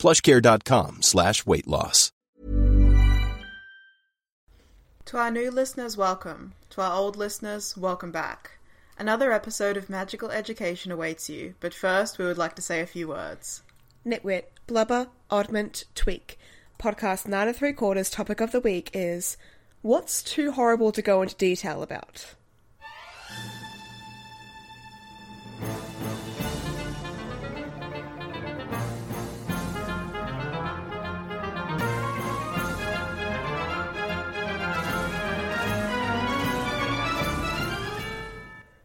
plushcare.com slash weight loss. To our new listeners, welcome. To our old listeners, welcome back. Another episode of Magical Education awaits you, but first we would like to say a few words. Nitwit, blubber, oddment, tweak. Podcast nine and three quarters topic of the week is What's too horrible to go into detail about?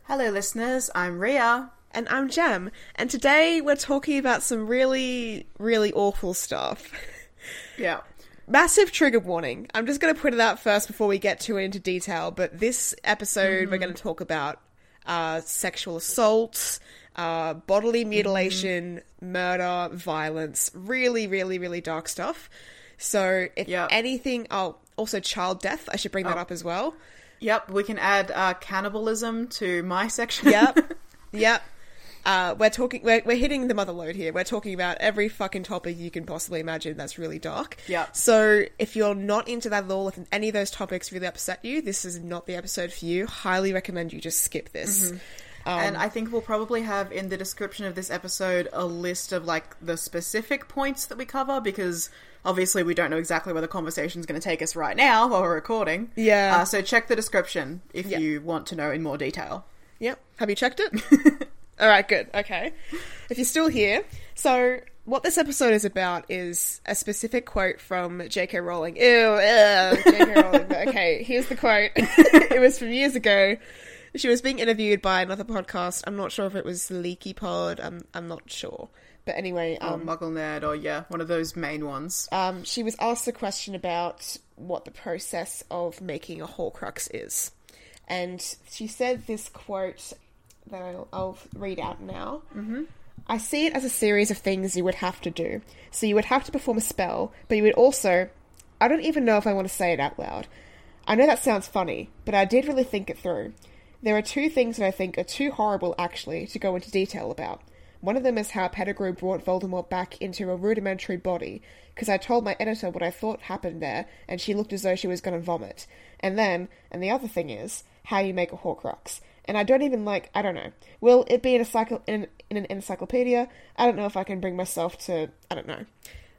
Hello, listeners. I'm Ria. And I'm Jem, and today we're talking about some really, really awful stuff. Yeah. Massive trigger warning. I'm just going to put it out first before we get too into detail, but this episode we're going to talk about uh, sexual assault, uh, bodily mutilation, murder, violence, really, really, really dark stuff. So if Yeah. anything, oh, also child death, I should bring that Oh. up as well. Yep, we can add uh, cannibalism to my section. Yep. yep. Uh, we're talking. We're, we're hitting the mother lode here. We're talking about every fucking topic you can possibly imagine. That's really dark. Yep. So if you're not into that at all, if any of those topics really upset you, this is not the episode for you. Highly recommend you just skip this. and I think we'll probably have in the description of this episode a list of like the specific points that we cover because obviously we don't know exactly where the conversation's going to take us right now while we're recording. Yeah. Uh, so check the description if Yeah. you want to know in more detail. Yep. Have you checked it? All right, good. Okay. If you're still here, so what this episode is about is a specific quote from J.K. Rowling. Ew, ew J.K. Rowling. Okay, here's the quote. it was from years ago. She was being interviewed by another podcast. I'm not sure if it was Leaky Pod. I'm I'm not sure. But anyway, Or um, MuggleNet, or yeah, one of those main ones. um, she was asked a question about what the process of making a Horcrux is. And she said this quote that I'll, I'll read out now. Mm-hmm. I see it as a series of things you would have to do. So you would have to perform a spell, but you would also. I don't even know if I want to say it out loud. I know that sounds funny, but I did really think it through. There are two things that I think are too horrible, actually, to go into detail about. One of them is how Pettigrew brought Voldemort back into a rudimentary body, because I told my editor what I thought happened there, and she looked as though she was going to vomit. And then, and the other thing is, how you make a Horcrux. And I don't even like, I don't know. Will it be in, a cycle, in, in an encyclopedia? I don't know if I can bring myself to, I don't know.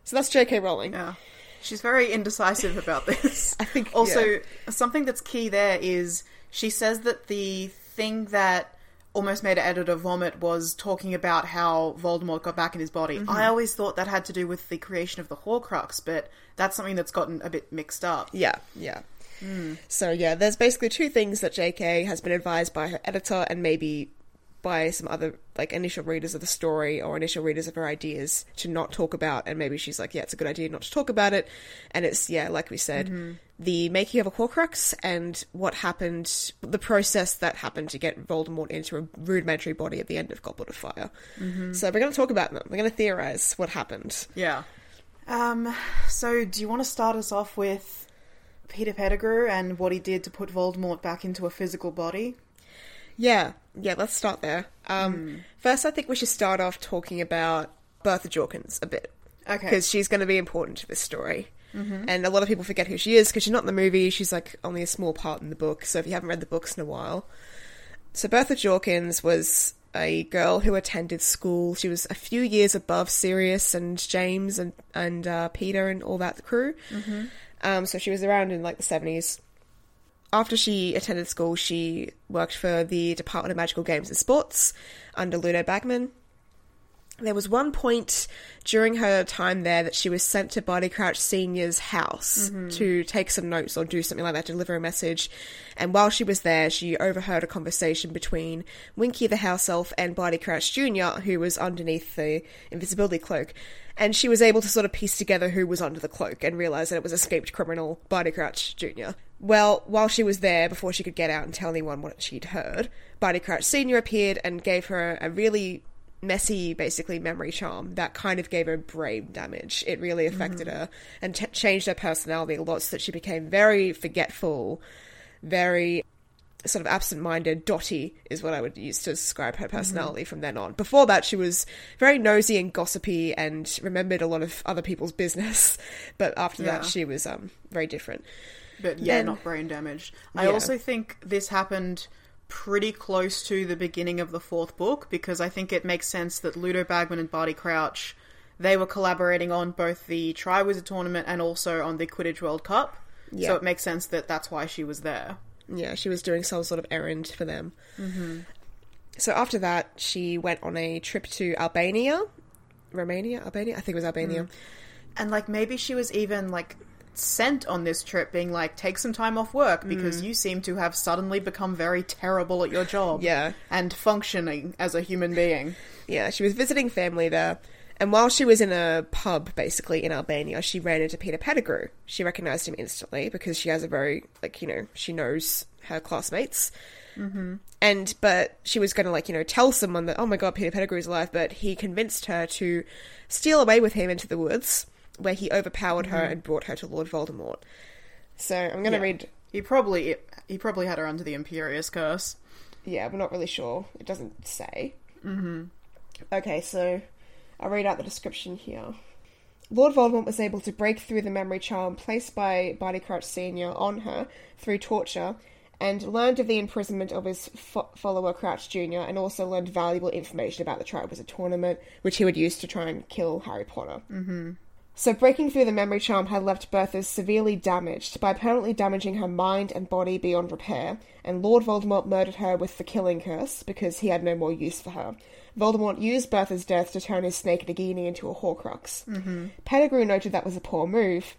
So that's J.K. Rowling. Yeah. She's very indecisive about this. I think- also yeah. something that's key there is she says that the thing that almost made her editor vomit was talking about how Voldemort got back in his body. Mm-hmm. I always thought that had to do with the creation of the Horcrux, but that's something that's gotten a bit mixed up. Yeah, yeah. So yeah, there's basically two things that JK has been advised by her editor and maybe by some other like initial readers of the story or initial readers of her ideas to not talk about and maybe she's like, Yeah, it's a good idea not to talk about it and it's yeah, like we said, the making of a Horcrux and what happened the process that happened to get Voldemort into a rudimentary body at the end of Goblet of Fire. So we're gonna talk about them. We're gonna theorize what happened. Yeah. Um, so do you want to start us off with Peter Pettigrew and what he did to put Voldemort back into a physical body? Yeah, yeah, let's start there. Um, Hmm. First, I think we should start off talking about Bertha Jorkins a bit. Okay. Because she's going to be important to this story. Mm-hmm. And a lot of people forget who she is because she's not in the movie. She's like only a small part in the book. So if you haven't read the books in a while. So Bertha Jorkins was a girl who attended school. She was a few years above Sirius and James and, and uh, Peter and all that crew. Mm-hmm. Um, so she was around in like the 70s after she attended school, she worked for the Department of Magical Games and Sports under Ludo Bagman. There was one point during her time there that she was sent to Barty Crouch Senior's house mm-hmm. to take some notes or do something like that, deliver a message. And while she was there, she overheard a conversation between Winky the house elf and Barty Crouch Jr., who was underneath the invisibility cloak. And she was able to sort of piece together who was under the cloak and realize that it was escaped criminal Barty Crouch Jr. Well, while she was there, before she could get out and tell anyone what she'd heard, Barty Crouch Sr. appeared and gave her a really messy, basically, memory charm that kind of gave her brain damage. It really affected her and t- changed her personality a lot so that she became very forgetful, very sort of absent-minded, dotty is what I would use to describe her personality from then on. Before that, she was very nosy and gossipy and remembered a lot of other people's business, but after Yeah. that, she was um, very different. But yeah, Then- not brain damaged. I Yeah. also think this happened pretty close to the beginning of the fourth book because I think it makes sense that Ludo Bagman and Barty Crouch they were collaborating on both the Triwizard tournament and also on the Quidditch World Cup. Yeah. So it makes sense that that's why she was there. Yeah, she was doing some sort of errand for them. Mm-hmm. So after that, she went on a trip to Albania, Romania, Albania. I think it was Albania. And like maybe she was even like sent on this trip being like take some time off work because you seem to have suddenly become very terrible at your job. Yeah. And functioning as a human being. Yeah, she was visiting family there. And while she was in a pub, basically in Albania, she ran into Peter Pettigrew. She recognized him instantly because she has a very, like, you know, she knows her classmates. Mm-hmm. And, but she was going to, like, you know, tell someone that, oh my god, Peter Pettigrew's alive, but he convinced her to steal away with him into the woods, where he overpowered her and brought her to Lord Voldemort. So I'm going to Yeah. read He probably he probably had her under the Imperius curse. Yeah, we're not really sure. It doesn't say. Mm-hmm. Okay, so I'll read out the description here. Lord Voldemort was able to break through the memory charm placed by Barty Crouch Sr. on her through torture and learned of the imprisonment of his fo- follower Crouch Jr. and also learned valuable information about the Triwizard Tournament, which he would use to try and kill Harry Potter. So breaking through the memory charm had left Bertha severely damaged by permanently damaging her mind and body beyond repair, and Lord Voldemort murdered her with the killing curse because he had no more use for her. Voldemort used Bertha's death to turn his Snake Nagini into a Horcrux. Mm-hmm. Pettigrew noted that was a poor move,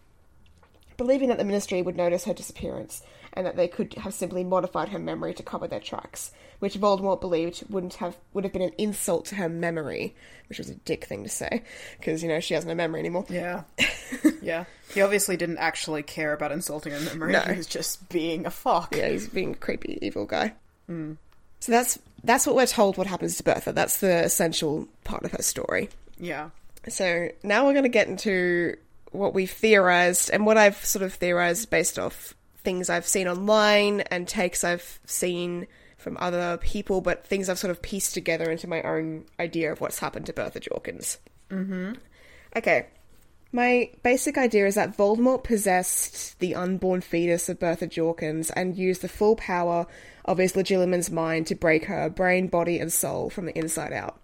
believing that the Ministry would notice her disappearance and that they could have simply modified her memory to cover their tracks, which Voldemort believed wouldn't have would have been an insult to her memory, which was a dick thing to say because you know she has no memory anymore. Yeah. yeah. He obviously didn't actually care about insulting her memory. No. He was just being a fuck. Yeah, he's being a creepy, evil guy. Hmm. So that's that's what we're told. What happens to Bertha? That's the essential part of her story. Yeah. So now we're going to get into what we've theorized and what I've sort of theorized based off things I've seen online and takes I've seen from other people, but things I've sort of pieced together into my own idea of what's happened to Bertha Jorkins. Mm-hmm. Okay. My basic idea is that Voldemort possessed the unborn fetus of Bertha Jorkins and used the full power of his Legilimens mind to break her brain, body, and soul from the inside out.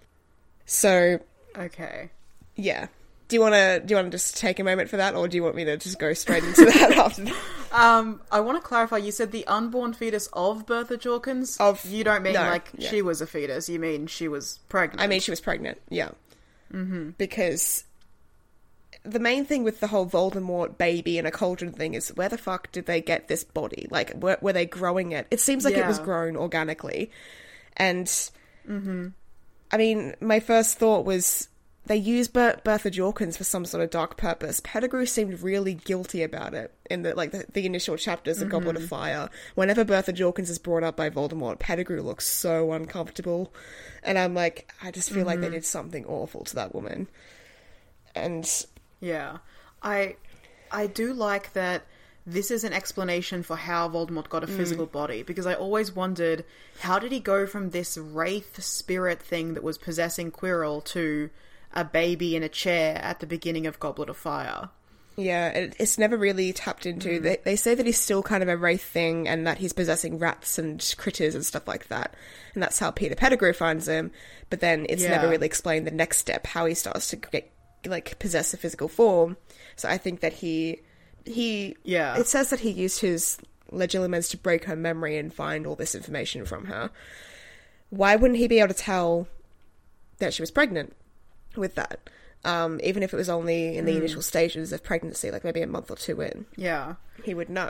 So, Okay. yeah. Do you want to do you want to just take a moment for that, or do you want me to just go straight into that after? That? Um, I want to clarify. You said the unborn fetus of Bertha Jorkins. Of- you don't mean no, like yeah. she was a fetus. You mean she was pregnant. I mean, she was pregnant. Yeah, mm-hmm. because the main thing with the whole Voldemort baby in a cauldron thing is where the fuck did they get this body? Like, were, were they growing it? It seems like it was grown organically, and I mean, my first thought was they used Ber- Bertha Jorkins for some sort of dark purpose. Pettigrew seemed really guilty about it in the like the, the initial chapters of Goblet of mm-hmm. Fire. Whenever Bertha Jorkins is brought up by Voldemort, Pettigrew looks so uncomfortable, and I'm like, I just feel like they mm-hmm. did something awful to that woman. And Yeah. I I do like that this is an explanation for how Voldemort got a mm. physical body because I always wondered how did he go from this wraith spirit thing that was possessing Quirrell to a baby in a chair at the beginning of Goblet of Fire. Yeah, it, it's never really tapped into. Mm. They, they say that he's still kind of a wraith thing and that he's possessing rats and critters and stuff like that. And that's how Peter Pettigrew finds him. But then it's never really explained the next step, how he starts to get, like, possess a physical form. So I think that he. he Yeah. It says that he used his legilimens to break her memory and find all this information from her. Why wouldn't he be able to tell that she was pregnant? With that. Um, even if it was only in the initial stages of pregnancy, like maybe a month or two in, Yeah. he would know.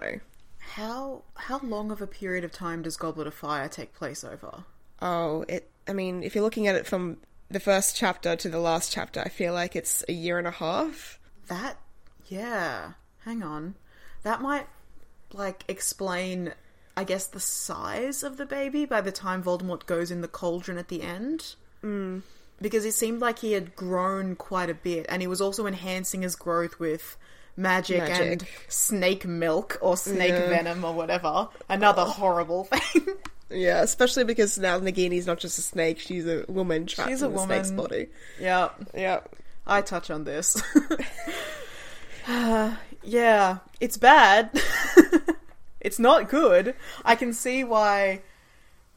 How how long of a period of time does Goblet of Fire take place over? Oh, it. I mean, if you're looking at it from the first chapter to the last chapter, I feel like it's a year and a half. That yeah. Hang on. That might like explain I guess the size of the baby by the time Voldemort goes in the cauldron at the end. Mm. Because it seemed like he had grown quite a bit and he was also enhancing his growth with magic, and snake milk or snake Yeah. venom or whatever. Another horrible thing. Yeah, especially because now Nagini's not just a snake; she's a woman trapped She's in a snake's body. yeah. Yeah, I touch on this. yeah, it's bad. it's not good. I can see why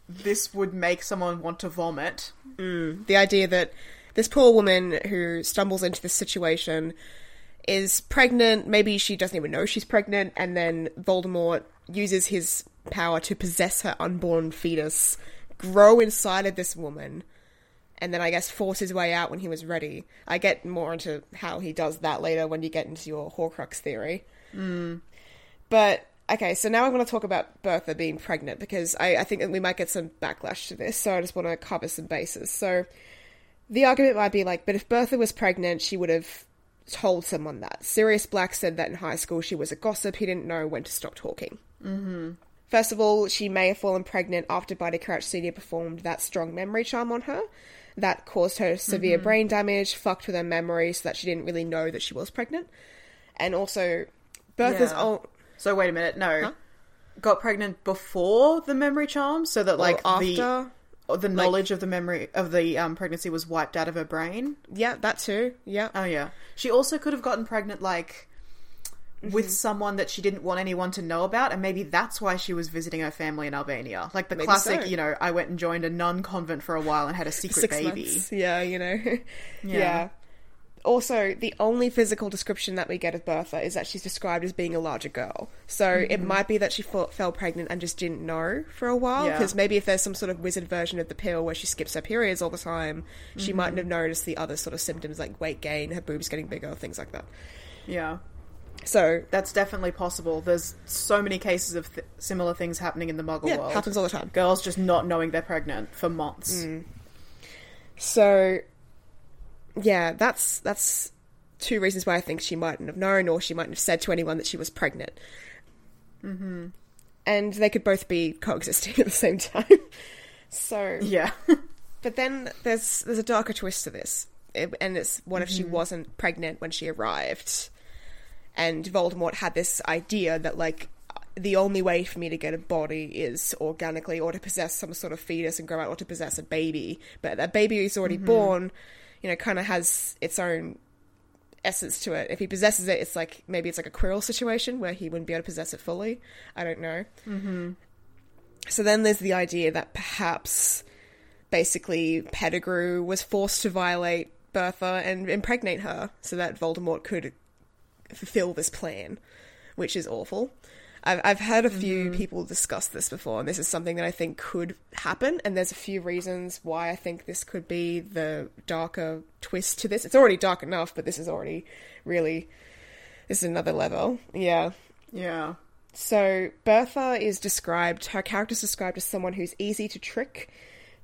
this would make someone want to vomit. The idea that this poor woman who stumbles into this situation is pregnant. Maybe she doesn't even know she's pregnant, and then Voldemort uses his power to possess her unborn fetus, grow inside of this woman, and then I guess force his way out when he was ready. I get more into how he does that later when you get into your Horcrux theory. Mm. But okay, so now I want to talk about Bertha being pregnant because I, I think that we might get some backlash to this. So I just want to cover some bases. So the argument might be like, but if Bertha was pregnant, she would have told someone that. Sirius Black said that in high school she was a gossip. He didn't know when to stop talking. Mm-hmm. First of all, she may have fallen pregnant after Barty Crouch Senior performed that strong memory charm on her. That caused her severe brain damage, fucked with her memory, so that she didn't really know that she was pregnant. And also, Bertha's Yeah. own. So wait a minute, no. Got pregnant before the memory charm, so that like Or the after? or the knowledge of the memory of the um, pregnancy was wiped out of her brain. Yeah, that too. Yeah. Oh yeah. She also could have gotten pregnant like Mm-hmm. with someone that she didn't want anyone to know about and maybe that's why she was visiting her family in Albania. Like the Maybe classic, so. you know, I went and joined a nun convent for a while and had a secret Six baby. months. Yeah, you know. yeah. Yeah. Also, the only physical description that we get of Bertha is that she's described as being a larger girl. So it might be that she fell, fell pregnant and just didn't know for a while. Yeah. Because maybe if there's some sort of wizard version of the pill where she skips her periods all the time, she mightn't have noticed the other sort of symptoms like weight gain, her boobs getting bigger, things like that. Yeah. So That's definitely possible. There's so many cases of th- similar things happening in the muggle yeah, world. happens all the time. Girls just not knowing they're pregnant for months. Mm. So, yeah, that's that's two reasons why I think she mightn't have known, or she mightn't have said to anyone that she was pregnant. Mm-hmm. And they could both be coexisting at the same time. so, Yeah. but then there's there's a darker twist to this, It- and it's what if she wasn't pregnant when she arrived, and Voldemort had this idea that like the only way for me to get a body is organically, or to possess some sort of fetus and grow out, or to possess a baby. But that baby who's already born, you know, kind of has its own essence to it. If he possesses it, it's like maybe it's like a Quirrell situation where he wouldn't be able to possess it fully. I don't know. Mm-hmm. So then there's the idea that perhaps basically Pettigrew was forced to violate Bertha and impregnate her so that Voldemort could fulfill this plan, which is awful. I've, I've heard a few mm-hmm. people discuss this before, and this is something that I think could happen. And there's a few reasons why I think this could be the darker twist to this. It's already dark enough, but this is already really this is another level. Yeah. yeah. So Bertha is described, her character's described as someone who's easy to trick,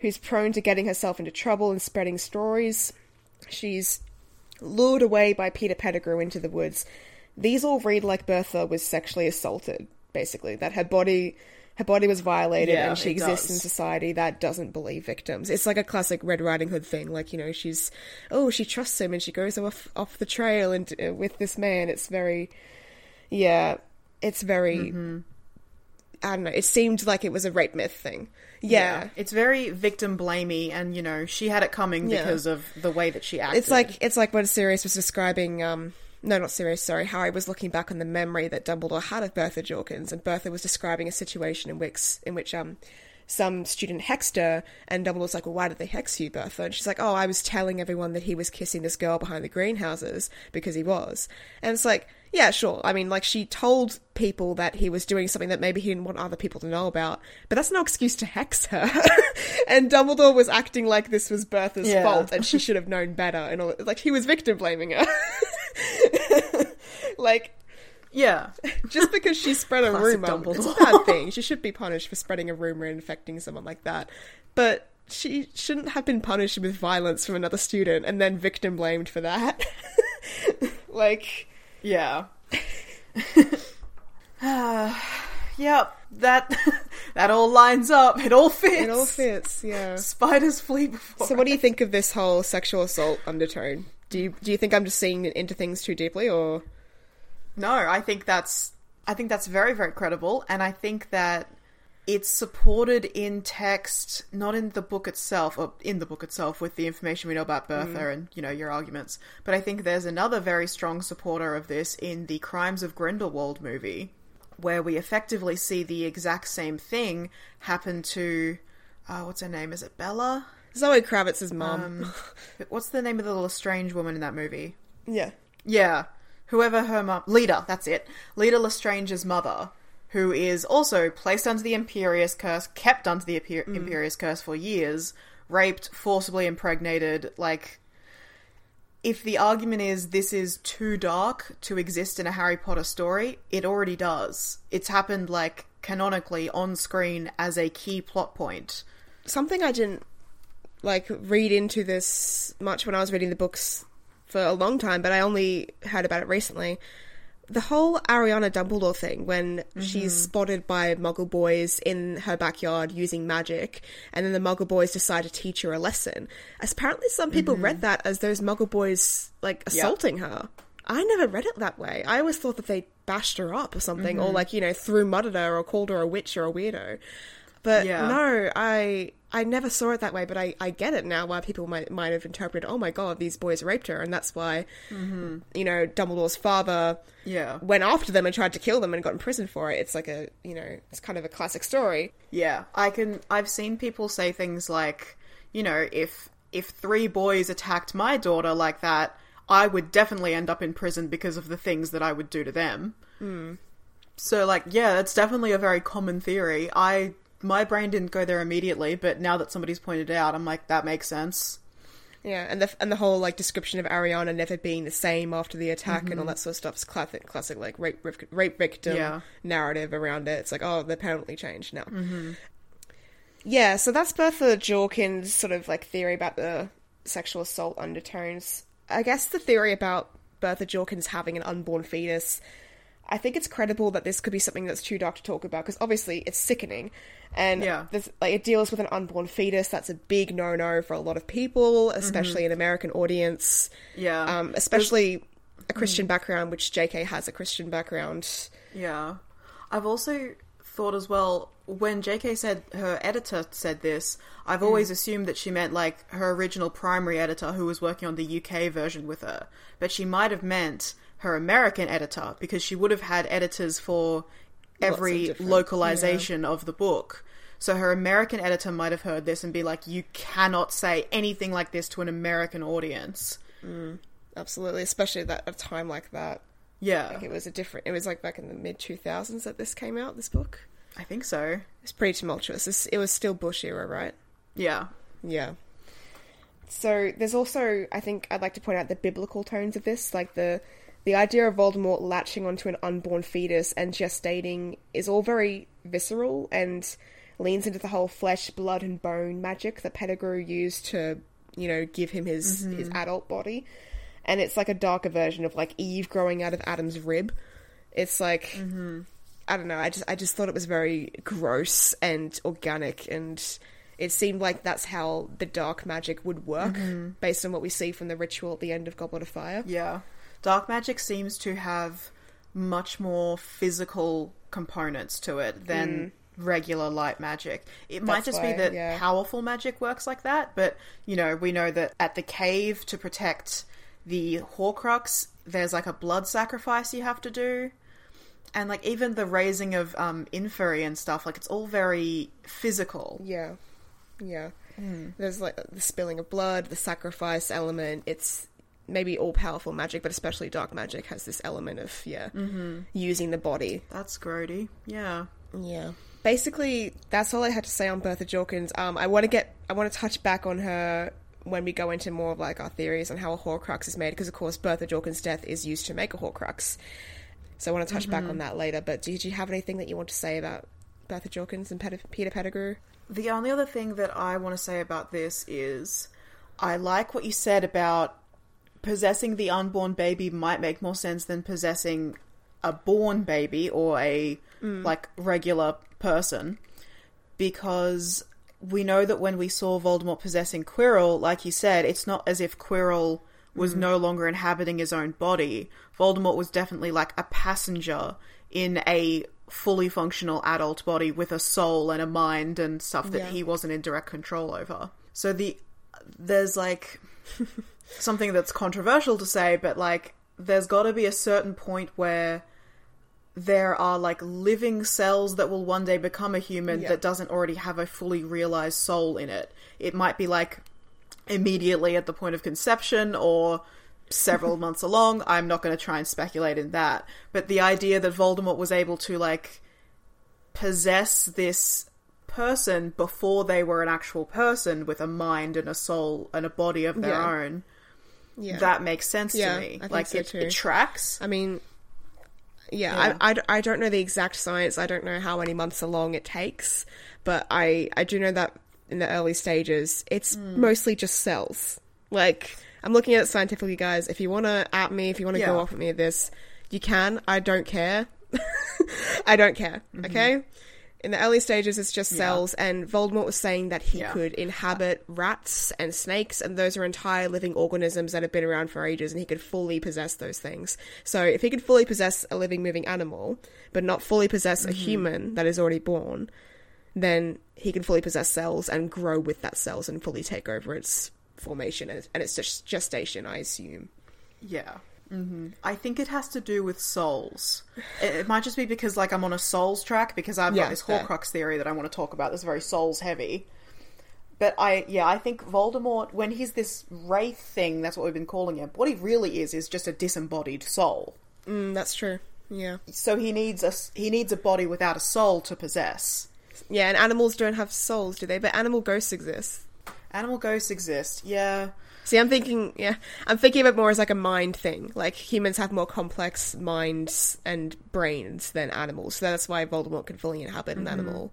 who's prone to getting herself into trouble and spreading stories. She's lured away by Peter Pettigrew into the woods. These all read like Bertha was sexually assaulted, basically. That her body her body was violated Yeah, and she exists in society that doesn't believe victims. It's like a classic Red Riding Hood thing. Like, you know, she's oh, she trusts him and she goes off off the trail and uh, with this man. It's very yeah, it's very. I don't know. It seemed like it was a rape myth thing. Yeah, It's very victim blamey, and you know she had it coming Yeah. because of the way that she acted. it's like it's like when Sirius was describing. um no, not Sirius. Sorry, Harry was looking back on the memory that Dumbledore had of Bertha Jorkins, and Bertha was describing a situation in which in which um some student hexed her, and Dumbledore's like, "Well, why did they hex you, Bertha?" And she's like, "Oh, I was telling everyone that he was kissing this girl behind the greenhouses because he was." And it's like, Yeah, sure. I mean, like, she told people that he was doing something that maybe he didn't want other people to know about, but that's no excuse to hex her. and Dumbledore was acting like this was Bertha's Yeah. fault and she should have known better. And all, like, he was victim blaming her. like, Yeah. just because she spread a Classic rumor, it's a bad thing. She should be punished for spreading a rumor and infecting someone like that. But she shouldn't have been punished with violence from another student and then victim blamed for that. like, Yeah. yep. That that all lines up. It all fits. it all fits. Yeah. Spiders flee before. So, what do you think of this whole sexual assault undertone? Do you do you think I'm just seeing into things too deeply, or No, I think that's I think that's very very credible and I think that it's supported in text, not in the book itself, or in the book itself with the information we know about Bertha and, you know, your arguments. But I think there's another very strong supporter of this in the Crimes of Grindelwald movie, where we effectively see the exact same thing happen to, uh, what's her name? Is it Bella? Zoe Kravitz's mum? Um, what's the name of the little strange woman in that movie? yeah, Yeah. Whoever her mum. Leta, that's it. Leta Lestrange's mother, who is also placed under the Imperius Curse, kept under the Imper- Imperius Curse for years, raped, forcibly impregnated. Like, if the argument is this is too dark to exist in a Harry Potter story, it already does. It's happened, like, canonically on screen as a key plot point. something I didn't like read into this much when I was reading the books for a long time, but I only heard about it recently. The whole Ariana Dumbledore thing, when mm-hmm. she's spotted by Muggle boys in her backyard using magic, and then the Muggle boys decide to teach her a lesson. Apparently, some people read mm-hmm. that as those Muggle boys like assaulting her. I never read it that way. I always thought that they bashed her up or something, or mm-hmm. like you know threw mud at her or called her a witch or a weirdo. But Yeah. no, I I never saw it that way. But I, I get it now why people might might have interpreted, oh my god, these boys raped her, and that's why mm-hmm. you know Dumbledore's father Yeah. went after them and tried to kill them and got in prison for it. It's like a you know it's kind of a classic story. Yeah, I can. I've seen people say things like, you know, if if three boys attacked my daughter like that, I would definitely end up in prison because of the things that I would do to them. Hmm. So, like, yeah, it's definitely a very common theory. I my brain didn't go there immediately, but now that somebody's pointed it out, I'm like, that makes sense. Yeah, and the and the whole like description of Ariana never being the same after the attack and all that sort of stuff's classic, classic like rape rape, rape victim Yeah. narrative around it. It's like oh, they're permanently changed now. Mm-hmm. Yeah, so that's Bertha Jorkin's sort of like theory about the sexual assault undertones. I guess the theory about Bertha Jorkins having an unborn fetus. I think it's credible that this could be something that's too dark to talk about because obviously it's sickening, and Yeah. there's, like it deals with an unborn fetus. That's a big no-no for a lot of people, especially mm-hmm. an American audience. Yeah. um, especially a Christian mm. background, which J.K. has a Christian background. Yeah. I've also thought as well, when JK said her editor said this, I've mm. always assumed that she meant like her original primary editor who was working on the UK version with her. But she might have meant her American editor because she would have had editors for every localization of the book. So her American editor might have heard this and be like, you cannot say anything like this to an American audience. Mm, absolutely, especially at that a time like that. Yeah, Like it was a different. It was like back in the mid two thousands that this came out. This book. I think so. It's pretty tumultuous. It's, it was still Bush era, right? Yeah. Yeah. So there's also, I think, I'd like to point out the biblical tones of this, like the the idea of Voldemort latching onto an unborn fetus and gestating is all very visceral and leans into the whole flesh, blood, and bone magic that Pettigrew used to, you know, give him his mm-hmm. his adult body, and it's like a darker version of like Eve growing out of Adam's rib. It's like. Mm-hmm. I don't know. I just I just thought it was very gross and organic, and it seemed like that's how the dark magic would work, mm-hmm. based on what we see from the ritual at the end of Goblet of Fire. Yeah. Dark magic seems to have much more physical components to it than regular light magic. It might Mm. Just why, be that yeah. powerful magic works like that, but you know, we know that at the cave to protect the Horcrux, there's like a blood sacrifice you have to do. And like even the raising of um inferi and stuff, like it's all very physical. Yeah, yeah. There's like the spilling of blood, the sacrifice element. It's maybe all powerful magic, but especially dark magic has this element of yeah using the body. That's grody. Yeah. Yeah. Basically, that's all I had to say on Bertha Jorkins. Um, I want to get, I want to touch back on her when we go into more of like our theories on how a Horcrux is made, because of course Bertha Jorkins' death is used to make a Horcrux. So I want to touch back on that later. But did you have anything that you want to say about Bertha Jorkins and Pet- Peter Pettigrew? The only other thing that I want to say about this is I like what you said about possessing the unborn baby might make more sense than possessing a born baby or a mm. like regular person because we know that when we saw Voldemort possessing Quirrell, like you said, it's not as if Quirrell was mm. no longer inhabiting his own body. Voldemort was definitely like a passenger in a fully functional adult body with a soul and a mind and stuff that Yeah. he wasn't in direct control over. So the there's like something that's controversial to say, but like there's got to be a certain point where there are like living cells that will one day become a human Yeah. that doesn't already have a fully realized soul in it. It might be like immediately at the point of conception or several months along. I'm not going to try and speculate in that. But the idea that Voldemort was able to like possess this person before they were an actual person with a mind and a soul and a body of their Yeah. own, Yeah. that makes sense Yeah, to me. Like so it, it tracks. I mean, yeah, Yeah. I, I, I don't know the exact science. I don't know how many months along it takes, but I, I do know that in the early stages, it's Hmm. mostly just cells. Like, I'm looking at it scientifically, guys. If you want to at me, if you want to Yeah. go off at me at this, you can. I don't care. I don't care. Okay? In the early stages, it's just Mm-hmm. Yeah. cells, and Voldemort was saying that he Yeah. could inhabit rats and snakes, and those are entire living organisms that have been around for ages, and he could fully possess those things. So, if he could fully possess a living, moving animal, but not fully possess Mm-hmm. a human that is already born, then he can fully possess cells and grow with that cells and fully take over its formation and and its gest- gestation, I assume. Yeah. Hmm I think it has to do with souls. It, it might just be because, like, I'm on a souls track because I've Yeah, got this. Horcrux theory that I want to talk about that's very souls heavy. But I, yeah, I think Voldemort, when he's this wraith thing, that's what we've been calling him, what he really is is just a disembodied soul. Mm, that's true. Yeah. So he needs a he needs a body without a soul to possess. Yeah, and animals don't have souls, do they? But animal ghosts exist. Animal ghosts exist, yeah. See, I'm thinking, yeah, I'm thinking of it more as like a mind thing. Like humans have more complex minds and brains than animals, so that's why Voldemort can fully inhabit an mm-hmm. animal,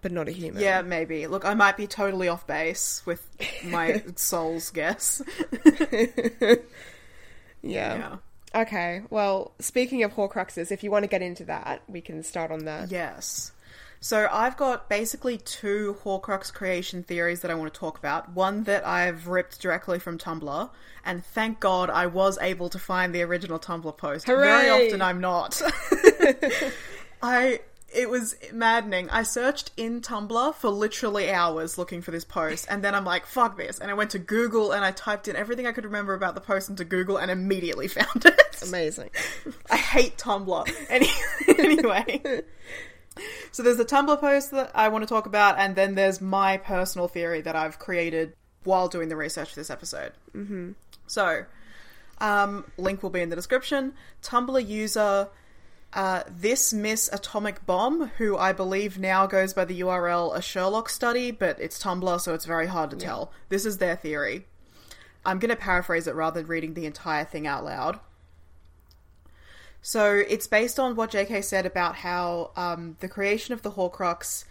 but not a human. Yeah, maybe. Look, I might be totally off base with my soul's guess. yeah. Yeah. Okay. Well, speaking of Horcruxes, if you want to get into that, we can start on that. Yes. So I've got basically two Horcrux creation theories that I want to talk about. One that I've ripped directly from Tumblr, and thank God I was able to find the original Tumblr post. Very often I'm not. I it was maddening. I searched in Tumblr for literally hours looking for this post, and then I'm like, fuck this. And I went to Google and I typed in everything I could remember about the post into Google and immediately found it. Amazing. I hate Tumblr. Any- anyway. So there's the Tumblr post that I want to talk about, and then there's my personal theory that I've created while doing the research for this episode. Mm-hmm. So, um, link will be in the description. Tumblr user uh, this Miss Atomic Bomb, who I believe now goes by the URL a Sherlock study, but it's Tumblr, so it's very hard to tell. This is their theory. I'm going to paraphrase it rather than reading the entire thing out loud. So it's based on what JK said about how um, the creation of the Horcrux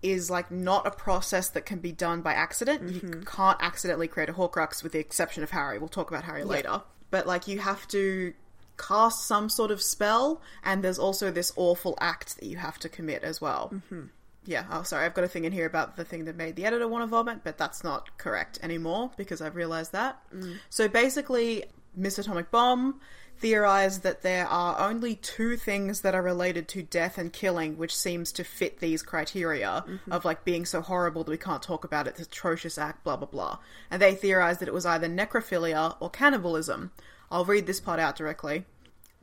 is like not a process that can be done by accident. You can't accidentally create a Horcrux, with the exception of Harry. We'll talk about Harry later. But like you have to cast some sort of spell, and there's also this awful act that you have to commit as well. Mm-hmm. Yeah. Oh, sorry. I've got a thing in here about the thing that made the editor want to vomit, but that's not correct anymore because I've realized that. So basically, Miss Atomic Bomb theorized that there are only two things that are related to death and killing, which seems to fit these criteria mm-hmm. of like being so horrible that we can't talk about it, it's an atrocious act, blah blah blah. And they theorized that it was either necrophilia or cannibalism. I'll read this part out directly.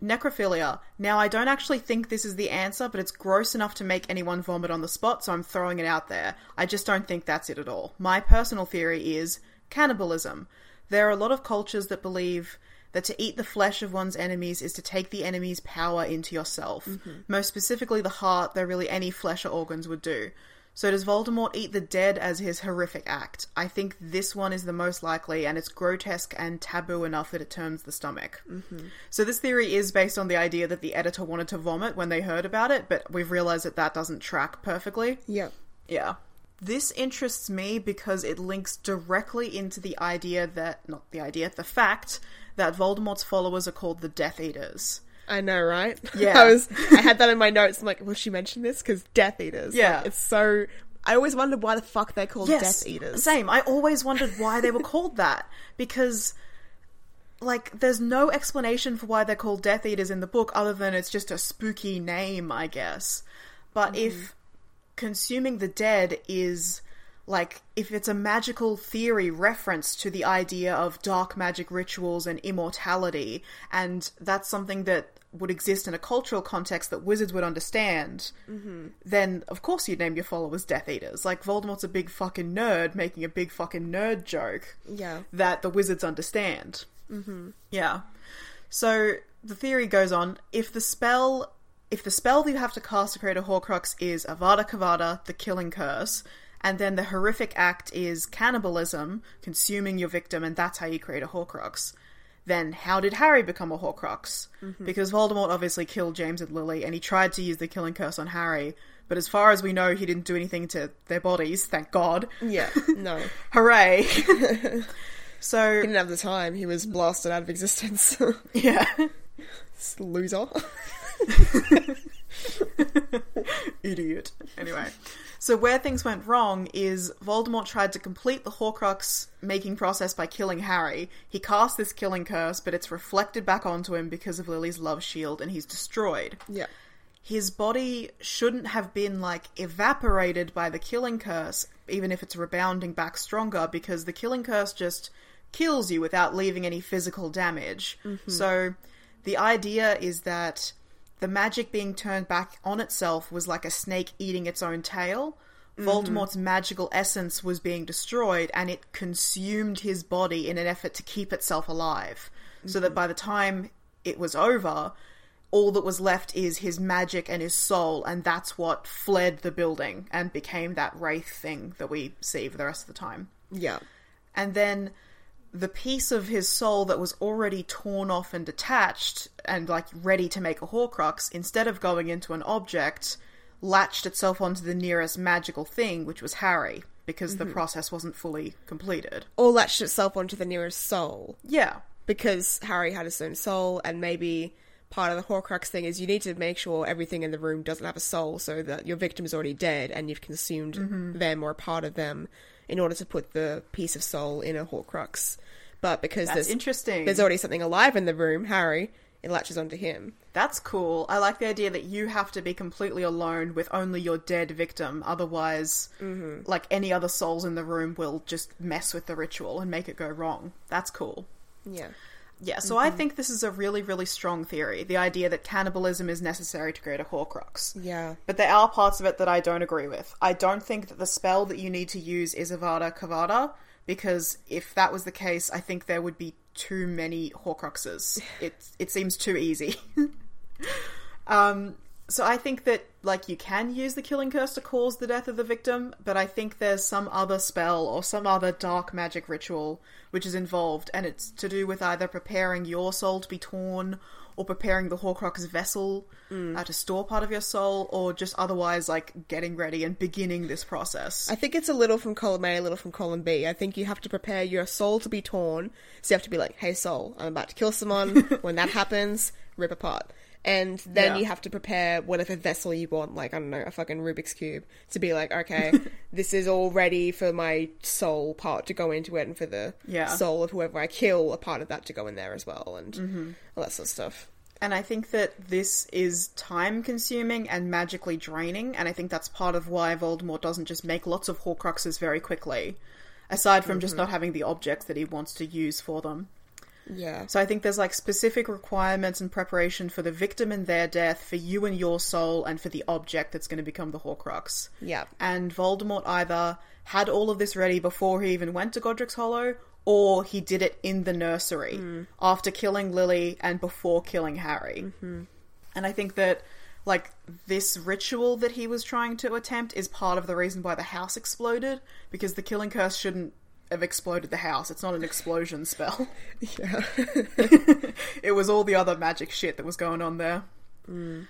Necrophilia. Now, I don't actually think this is the answer, but it's gross enough to make anyone vomit on the spot, so I'm throwing it out there. I just don't think that's it at all. My personal theory is cannibalism. There are a lot of cultures that believe that to eat the flesh of one's enemies is to take the enemy's power into yourself. Mm-hmm. Most specifically, the heart, though really any flesh or organs would do. So does Voldemort eat the dead as his horrific act? I think this one is the most likely, and it's grotesque and taboo enough that it turns the stomach. Mm-hmm. So this theory is based on the idea that the editor wanted to vomit when they heard about it, but we've realized that that doesn't track perfectly. Yeah. Yeah. This interests me because it links directly into the idea that, not the idea, the fact that Voldemort's followers are called the Death Eaters. I know, right? Yeah. I was. I had that in my notes. I'm like, will she mention this? Because Death Eaters. Yeah. Like, it's so. I always wondered why the fuck they're called Death Eaters. Same. I always wondered why they were called that because like there's no explanation for why they're called Death Eaters in the book other than it's just a spooky name, I guess. But mm-hmm. if consuming the dead is like if it's a magical theory reference to the idea of dark magic rituals and immortality and that's something that would exist in a cultural context that wizards would understand then of course you'd name your followers Death Eaters. Like Voldemort's a big fucking nerd making a big fucking nerd joke Yeah. that the wizards understand. Mm-hmm. Yeah. So the theory goes on: if the spell, if the spell that you have to cast to create a Horcrux is Avada Kedavra, the Killing Curse, and then the horrific act is cannibalism, consuming your victim, and that's how you create a Horcrux. Then how did Harry become a Horcrux? Mm-hmm. Because Voldemort obviously killed James and Lily, and he tried to use the Killing Curse on Harry. But as far as we know, he didn't do anything to their bodies. Thank God. Yeah. No. Hooray! so He didn't have the time. He was blasted out of existence. yeah. Loser. Idiot. Anyway, so where things went wrong is Voldemort tried to complete the Horcrux making process by killing Harry. He cast this killing curse, but it's reflected back onto him because of Lily's love shield, and he's destroyed. Yeah. His body shouldn't have been like evaporated by the killing curse, even if it's rebounding back stronger, because the killing curse just kills you without leaving any physical damage. Mm-hmm. So the idea is that the magic being turned back on itself was like a snake eating its own tail. Mm-hmm. Voldemort's magical essence was being destroyed and it consumed his body in an effort to keep itself alive. So that mm-hmm. by the time it was over, all that was left is his magic and his soul, and that's what fled the building and became that wraith thing that we see for the rest of the time. Yeah. And then the piece of his soul that was already torn off and detached and like ready to make a Horcrux, instead of going into an object, latched itself onto the nearest magical thing, which was Harry, because the mm-hmm. process wasn't fully completed. Or latched itself onto the nearest soul. Yeah. because Harry had his own soul, and maybe part of the Horcrux thing is you need to make sure everything in the room doesn't have a soul, so that your victim is already dead and you've consumed mm-hmm. them or a part of them in order to put the piece of soul in a Horcrux. But because That's there's interesting. there's already something alive in the room, Harry, it latches onto him. That's cool. I like the idea that you have to be completely alone with only your dead victim. Otherwise, mm-hmm. like any other souls in the room will just mess with the ritual and make it go wrong. That's cool. Yeah. Yeah, so I think this is a really, really strong theory. The idea that cannibalism is necessary to create a Horcrux. Yeah. But there are parts of it that I don't agree with. I don't think that the spell that you need to use is Avada Kavada, because if that was the case, I think there would be too many Horcruxes. It it seems too easy. um, so I think that like you can use the killing curse to cause the death of the victim, but I think there's some other spell or some other dark magic ritual which is involved, and it's to do with either preparing your soul to be torn or preparing the Horcrux vessel uh, to store part of your soul, or just otherwise like getting ready and beginning this process. I think it's a little from column A, a little from column B. I think you have to prepare your soul to be torn. So you have to be like, hey, soul, I'm about to kill someone. when that happens, rip apart. And then Yeah. you have to prepare whatever vessel you want, like, I don't know, a fucking Rubik's Cube, to be like, okay, this is all ready for my soul part to go into it, and for the Yeah. soul of whoever I kill, a part of that to go in there as well, and mm-hmm. all that sort of stuff. And I think that this is time consuming and magically draining, and I think that's part of why Voldemort doesn't just make lots of Horcruxes very quickly, aside from just mm-hmm. not having the objects that he wants to use for them. Yeah. So I think there's like specific requirements and preparation for the victim and their death, for you and your soul, and for the object that's going to become the Horcrux. Yeah. And Voldemort either had all of this ready before he even went to Godric's Hollow, or he did it in the nursery after killing Lily and before killing Harry. Mm-hmm. And I think that like this ritual that he was trying to attempt is part of the reason why the house exploded because the killing curse shouldn't have exploded the house. It's not an explosion spell. Yeah. it was all the other magic shit that was going on there. Mm.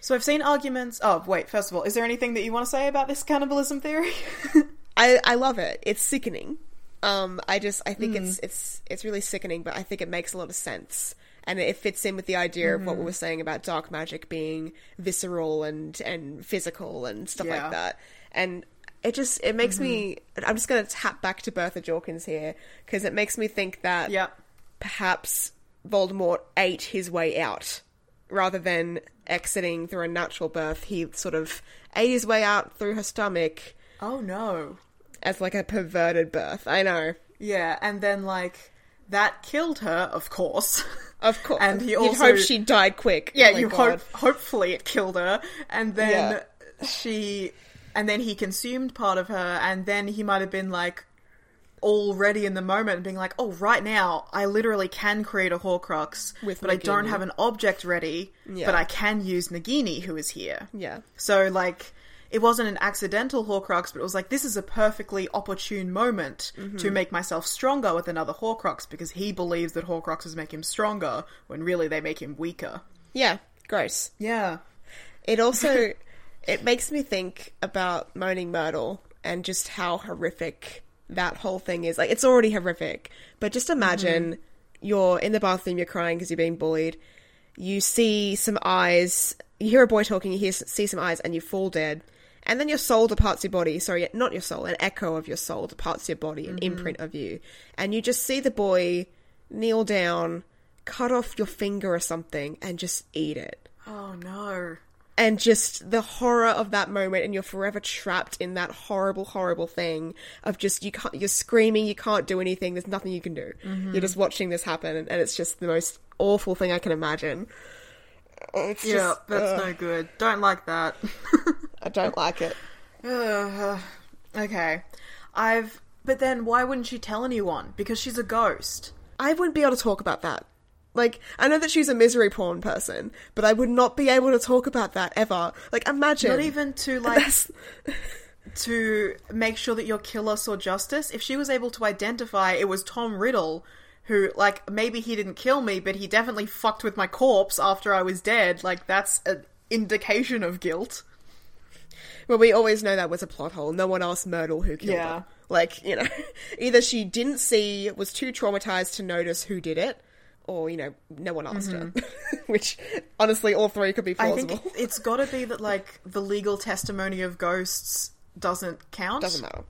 So I've seen arguments. Oh, wait, first of all, is there anything that you want to say about this cannibalism theory? I I love it. It's sickening. Um, I just I think it's mm. it's it's really sickening, but I think it makes a lot of sense, and it fits in with the idea of what we mm-hmm. were saying about dark magic being visceral and and physical and stuff Yeah. like that. And it just it makes me. Mm-hmm. I'm just gonna tap back to Bertha Jorkins here because it makes me think that yep. perhaps Voldemort ate his way out rather than exiting through a natural birth. He sort of ate his way out through her stomach Oh no. as like a perverted birth. I know. Yeah, and then like that killed her, of course. Of course. And he also- hope she died quick. Yeah, Oh you God. hope hopefully it killed her, and then she, and then he consumed part of her, and then he might have been like already in the moment, being like, "Oh, right now, I literally can create a Horcrux, With but I don't have an object ready, Yeah. but I can use Nagini, who is here." Yeah. So like. It wasn't an accidental Horcrux, but it was like this is a perfectly opportune moment Mm-hmm. to make myself stronger with another Horcrux because he believes that Horcruxes make him stronger when really they make him weaker. Yeah. Gross. Yeah. It also it makes me think about Moaning Myrtle and just how horrific that whole thing is. Like it's already horrific, but just imagine mm-hmm. you're in the bathroom, you're crying because you're being bullied. You see some eyes, you hear a boy talking, you hear, see some eyes, and you fall dead. And then your soul departs your body. Sorry, not your soul, an echo of your soul departs your body, an mm-hmm. imprint of you. And you just see the boy kneel down, cut off your finger or something, and just eat it Oh no. And just the horror of that moment and you're forever trapped in that horrible horrible thing of just you can't you're screaming you can't do anything there's nothing you can do mm-hmm. you're just watching this happen and, and it's just the most awful thing i can imagine it's Yeah, just, that's ugh, no good. Don't like that. i don't like it okay. I've. But then why wouldn't she tell anyone? Because she's a ghost. i wouldn't be able to talk about that like i know that she's a misery porn person but i would not be able to talk about that ever like imagine Not even to like to make sure that your killer saw justice. If she was able to identify it was Tom Riddle, who like maybe he didn't kill me, but he definitely fucked with my corpse after I was dead. Like that's an indication of guilt. Well, we always know that was a plot hole. No one asked Myrtle who killed Yeah. her. Like, you know, either she didn't see, was too traumatized to notice who did it, or, you know, no one asked her. Which, honestly, all three could be I plausible. think it's got to be that like the legal testimony of ghosts doesn't count. Doesn't matter.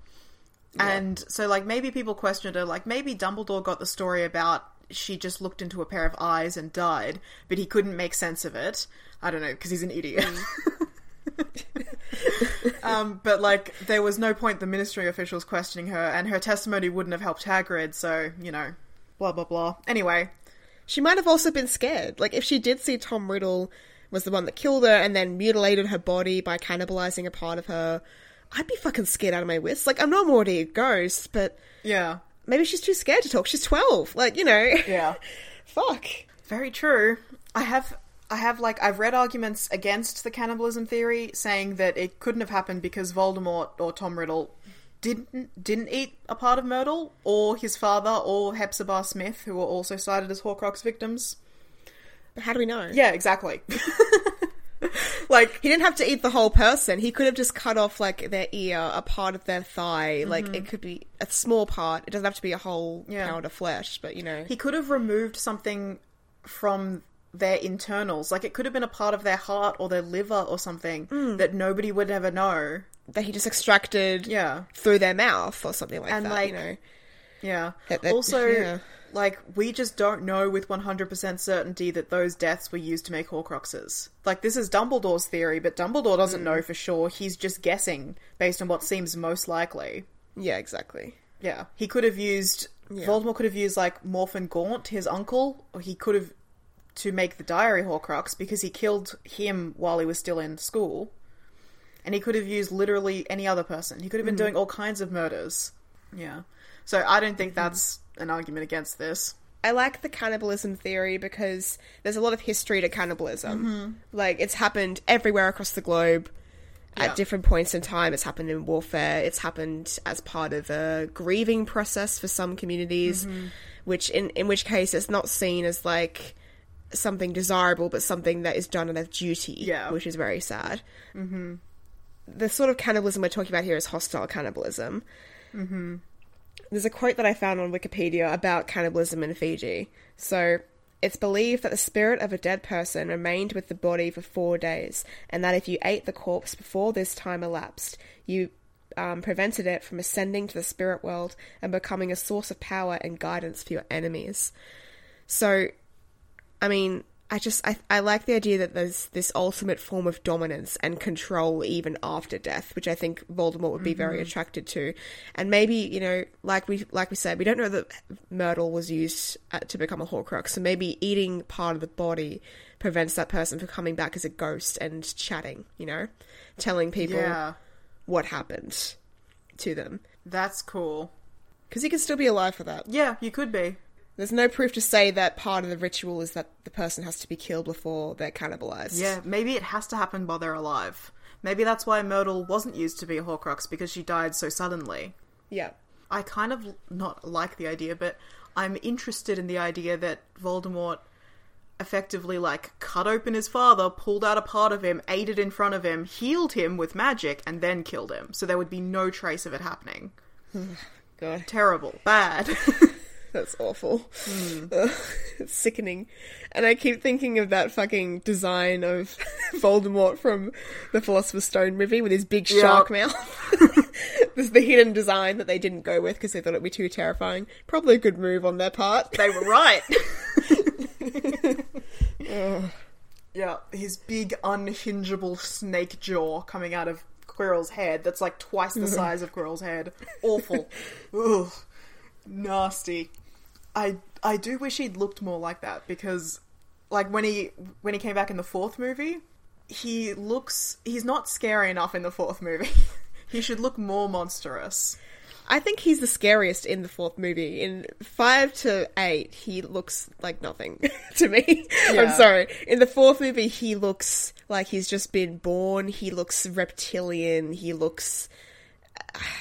And so, like, maybe people questioned her. Like, maybe Dumbledore got the story about she just looked into a pair of eyes and died, but he couldn't make sense of it. I don't know, because he's an idiot. um, but, like, there was no point the ministry officials questioning her, and her testimony wouldn't have helped Hagrid, so, you know, blah, blah, blah. Anyway, She might have also been scared. Like, if she did see Tom Riddle was the one that killed her and then mutilated her body by cannibalizing a part of her, I'd be fucking scared out of my wits. Like, I'm not already a ghost, but yeah. maybe she's too scared to talk. She's 12. Like, you know. Yeah. Fuck. Very true. I have I have like I've read arguments against the cannibalism theory saying that it couldn't have happened because Voldemort or Tom Riddle didn't didn't eat a part of Myrtle or his father or Hepzibah Smith who were also cited as Horcrux victims. But how do we know? Yeah, exactly. like He didn't have to eat the whole person. He could have just cut off like their ear, a part of their thigh. Like it could be a small part. It doesn't have to be a whole Mm-hmm. Yeah. pound of flesh. But you know, he could have removed something from their internals. Like it could have been a part of their heart or their liver or something that nobody would ever know. That he just extracted Yeah. through their mouth or something like And, that. like, you know, Yeah. That- that- also, yeah. like, we just don't know with 100% certainty that those deaths were used to make Horcruxes. Like, this is Dumbledore's theory, but Dumbledore doesn't Mm. know for sure. He's just guessing based on what seems most likely. yeah, exactly. Yeah. He could have used. Voldemort could have used, like, Morphin Gaunt, his uncle, or he could have. to make the diary Horcrux because he killed him while he was still in school. And he could have used literally any other person. He could have been doing all kinds of murders. Yeah. So I don't think that's an argument against this. I like the cannibalism theory because there's a lot of history to cannibalism. Mm-hmm. Like it's happened everywhere across the globe Yeah. at different points in time. It's happened in warfare. It's happened as part of a grieving process for some communities, Mm-hmm. which in in which case it's not seen as like something desirable, but something that is done out of duty. Yeah. which is very sad. Mm-hmm. The sort of cannibalism we're talking about here is hostile cannibalism. There's a quote that I found on Wikipedia about cannibalism in Fiji. So, it's believed that the spirit of a dead person remained with the body for four days, and that if you ate the corpse before this time elapsed, you um, prevented it from ascending to the spirit world and becoming a source of power and guidance for your enemies. So, I mean, I just I, I like the idea that there's this ultimate form of dominance and control even after death, which I think Voldemort would be very attracted to. And maybe you know, like we like we said, we don't know that Myrtle was used uh, to become a Horcrux, so maybe eating part of the body prevents that person from coming back as a ghost and chatting. You know, telling people Yeah, what happened to them that's cool. because he could still be alive for that. Yeah, you could be. There's no proof to say that part of the ritual is that the person has to be killed before they're cannibalized. Yeah, maybe it has to happen while they're alive. Maybe that's why Myrtle wasn't used to be a Horcrux because she died so suddenly. Yeah. I kind of not like the idea, but I'm interested in the idea that Voldemort effectively like cut open his father, pulled out a part of him, ate it in front of him, healed him with magic, and then killed him. So there would be no trace of it happening. God, Terrible. Bad. that's awful. Hmm. Ugh, it's sickening. And I keep thinking of that fucking design of Voldemort from the Philosopher's Stone movie with his big shark mouth. this is the hidden design that they didn't go with because they thought it'd be too terrifying. Probably a good move on their part. they were right. yeah, his big unhingeable snake jaw coming out of Quirrell's head that's like twice the mm-hmm. size of Quirrell's head. Awful. Ugh. Nasty. I I do wish he'd looked more like that because like when he when he came back in the fourth movie, he looks he's not scary enough in the fourth movie. he should look more monstrous. I think he's the scariest in the fourth movie. In five to eight, he looks like nothing to me. I'm sorry. In the fourth movie, he looks like he's just been born. He looks reptilian. He looks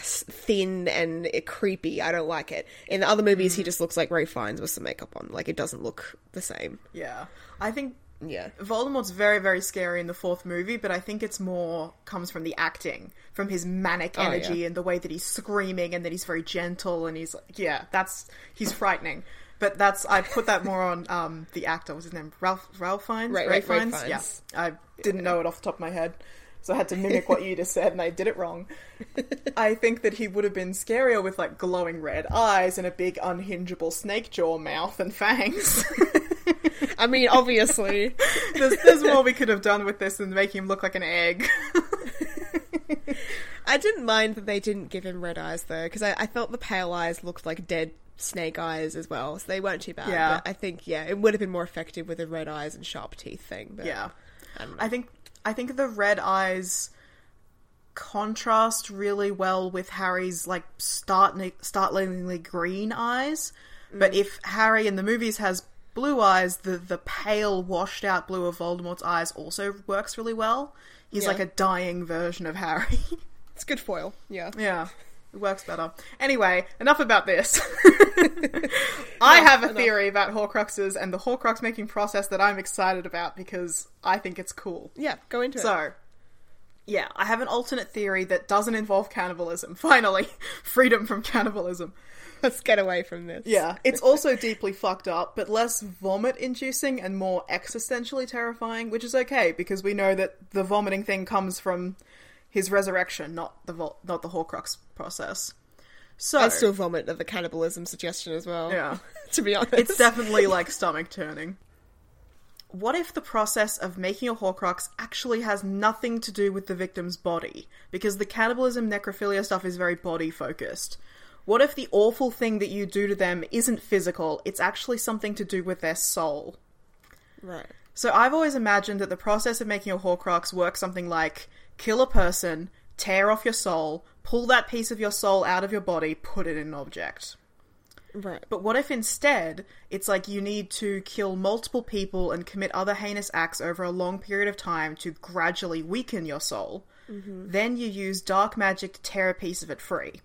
thin and creepy. I don't like it. In the other movies, he just looks like Ray Fiennes with some makeup on. Like it doesn't look the same. Yeah. I think Yeah. Voldemort's very, very scary in the fourth movie, but I think it's more comes from the acting, from his manic Oh, energy yeah. and the way that he's screaming and that he's very gentle and he's like, yeah, that's he's frightening. But that's I put that more on um the actor. What's his name? Ralph Ralph Fiennes. Right, Ray Ray Fiennes? Fiennes. Yeah, I didn't know it off the top of my head, so I had to mimic what you just said, and I did it wrong. I think that he would have been scarier with like glowing red eyes and a big unhingeable snake jaw mouth and fangs. I mean, obviously. there's, there's more we could have done with this than make him look like an egg. I didn't mind that they didn't give him red eyes though, because I, I felt the pale eyes looked like dead snake eyes as well, so they weren't too bad. Yeah. But I think yeah, it would have been more effective with the red eyes and sharp teeth thing. But yeah. I. I think I think the red eyes contrast really well with Harry's like startling, startlingly green eyes. But mm. if Harry in the movies has blue eyes, the the pale, washed out blue of Voldemort's eyes also works really well. He's Yeah. like a dying version of Harry. it's good foil. Yeah. yeah. It works better. Anyway, enough about this. I have a enough. theory about Horcruxes and the Horcrux making process that I'm excited about because I think it's cool. Yeah. Go into it. So, yeah, I have an alternate theory that doesn't involve cannibalism. Finally, freedom from cannibalism. Let's get away from this. Yeah, it's also deeply fucked up, but less vomit inducing and more existentially terrifying, which is okay because we know that the vomiting thing comes from his resurrection, not the vol- not the Horcrux process. So I still vomit at the cannibalism suggestion as well. Yeah. to be honest, it's definitely like stomach turning. What if the process of making a Horcrux actually has nothing to do with the victim's body? Because the cannibalism necrophilia stuff is very body focused. What if the awful thing that you do to them isn't physical, it's actually something to do with their soul? right. So I've always imagined that the process of making a Horcrux works something like kill a person, tear off your soul, pull that piece of your soul out of your body, put it in an object. Right. But what if instead it's like you need to kill multiple people and commit other heinous acts over a long period of time to gradually weaken your soul? Mm-hmm. Then you use dark magic to tear a piece of it free.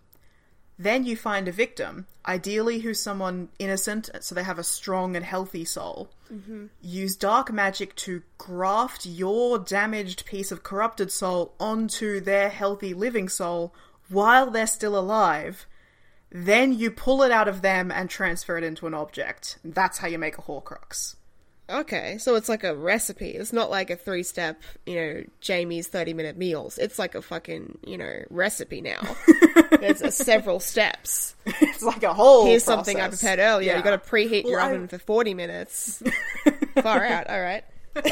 Then you find a victim, ideally who's someone innocent, so they have a strong and healthy soul. Mm-hmm. Use dark magic to graft your damaged piece of corrupted soul onto their healthy living soul while they're still alive. Then you pull it out of them and transfer it into an object. That's how you make a Horcrux. Okay, so it's like a recipe. It's not like a three step, you know, Jamie's 30 minute meals. It's like a fucking, you know, recipe now. There's uh, several steps. It's like a whole. Here's something I prepared earlier. Yeah. You gotta preheat your I- oven for 40 minutes. Far out, alright.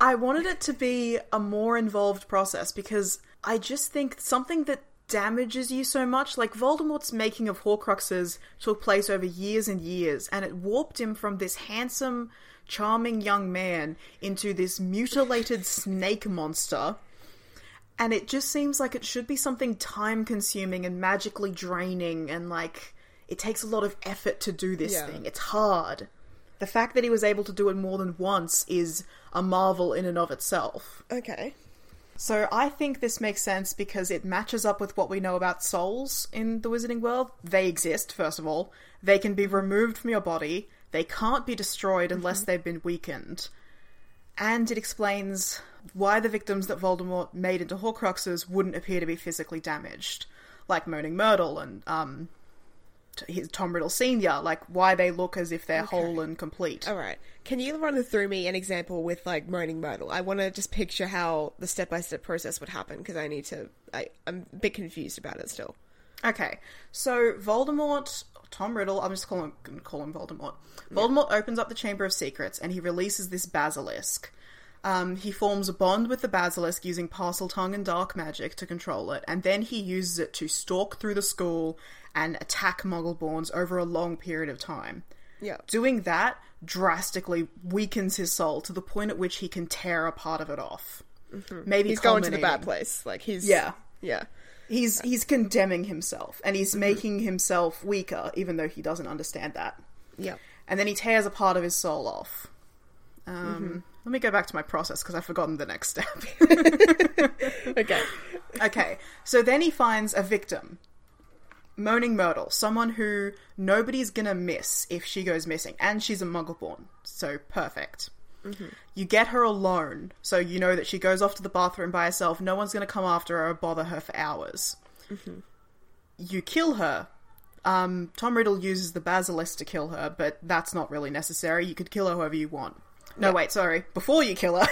I wanted it to be a more involved process because I just think something that damages you so much, like Voldemort's making of Horcruxes took place over years and years, and it warped him from this handsome, charming young man into this mutilated snake monster. And it just seems like it should be something time consuming and magically draining, and like it takes a lot of effort to do this Yeah. thing. It's hard. The fact that he was able to do it more than once is a marvel in and of itself. Okay. So I think this makes sense because it matches up with what we know about souls in the wizarding world. They exist, first of all. They can be removed from your body. They can't be destroyed unless they've been weakened. And it explains why the victims that Voldemort made into Horcruxes wouldn't appear to be physically damaged, like Moaning Myrtle and um, his Tom Riddle Senior. Like why they look as if they're whole and complete. Alright. Can you run through me an example with, like, Moaning Myrtle? I want to just picture how the step by step process would happen because I need to. I, I'm a bit confused about it still. Okay, so Voldemort, Tom Riddle, I'm just calling call him Voldemort. Voldemort opens up the Chamber of Secrets and he releases this basilisk. Um, he forms a bond with the basilisk using Parseltongue and dark magic to control it, and then he uses it to stalk through the school and attack Muggleborns over a long period of time. Yeah. Doing that drastically weakens his soul to the point at which he can tear a part of it off. Mm-hmm. Maybe He's going to the bad place. Like, he's. Yeah. Yeah. He's he's condemning himself and he's mm-hmm. making himself weaker, even though he doesn't understand that. Yeah. And then he tears a part of his soul off. Um, mm-hmm. Let me go back to my process because I've forgotten the next step. Okay. okay, so then he finds a victim, Moaning Myrtle, someone who nobody's gonna miss if she goes missing, and she's a Muggleborn, so perfect. You get her alone, so you know that she goes off to the bathroom by herself. No one's to come after her or bother her for hours. You kill her. Um, Tom Riddle uses the basilisk to kill her, but that's not really necessary. You could kill her however you want. No, wait, sorry. Before you kill her,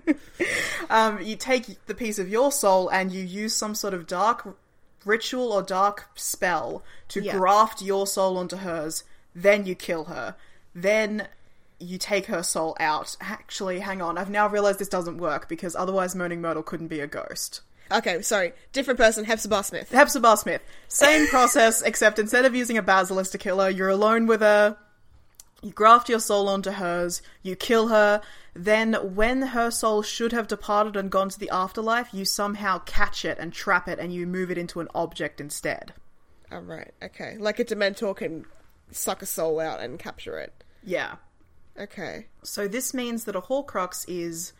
um, you take the piece of your soul and you use some sort of dark ritual or dark spell to Yeah. graft your soul onto hers. Then you kill her. Then you take her soul out. Actually, hang on. I've now realized this doesn't work because otherwise Moaning Myrtle couldn't be a ghost. Okay, sorry. Different person, Hepzibah Smith. Hepzibah Smith. Same process, except instead of using a basilisk to kill her, you're alone with her. You graft your soul onto hers, you kill her, then when her soul should have departed and gone to the afterlife, you somehow catch it and trap it and you move it into an object instead. Alright, okay. Like a Dementor can suck a soul out and capture it. Yeah. Okay. So this means that a Horcrux is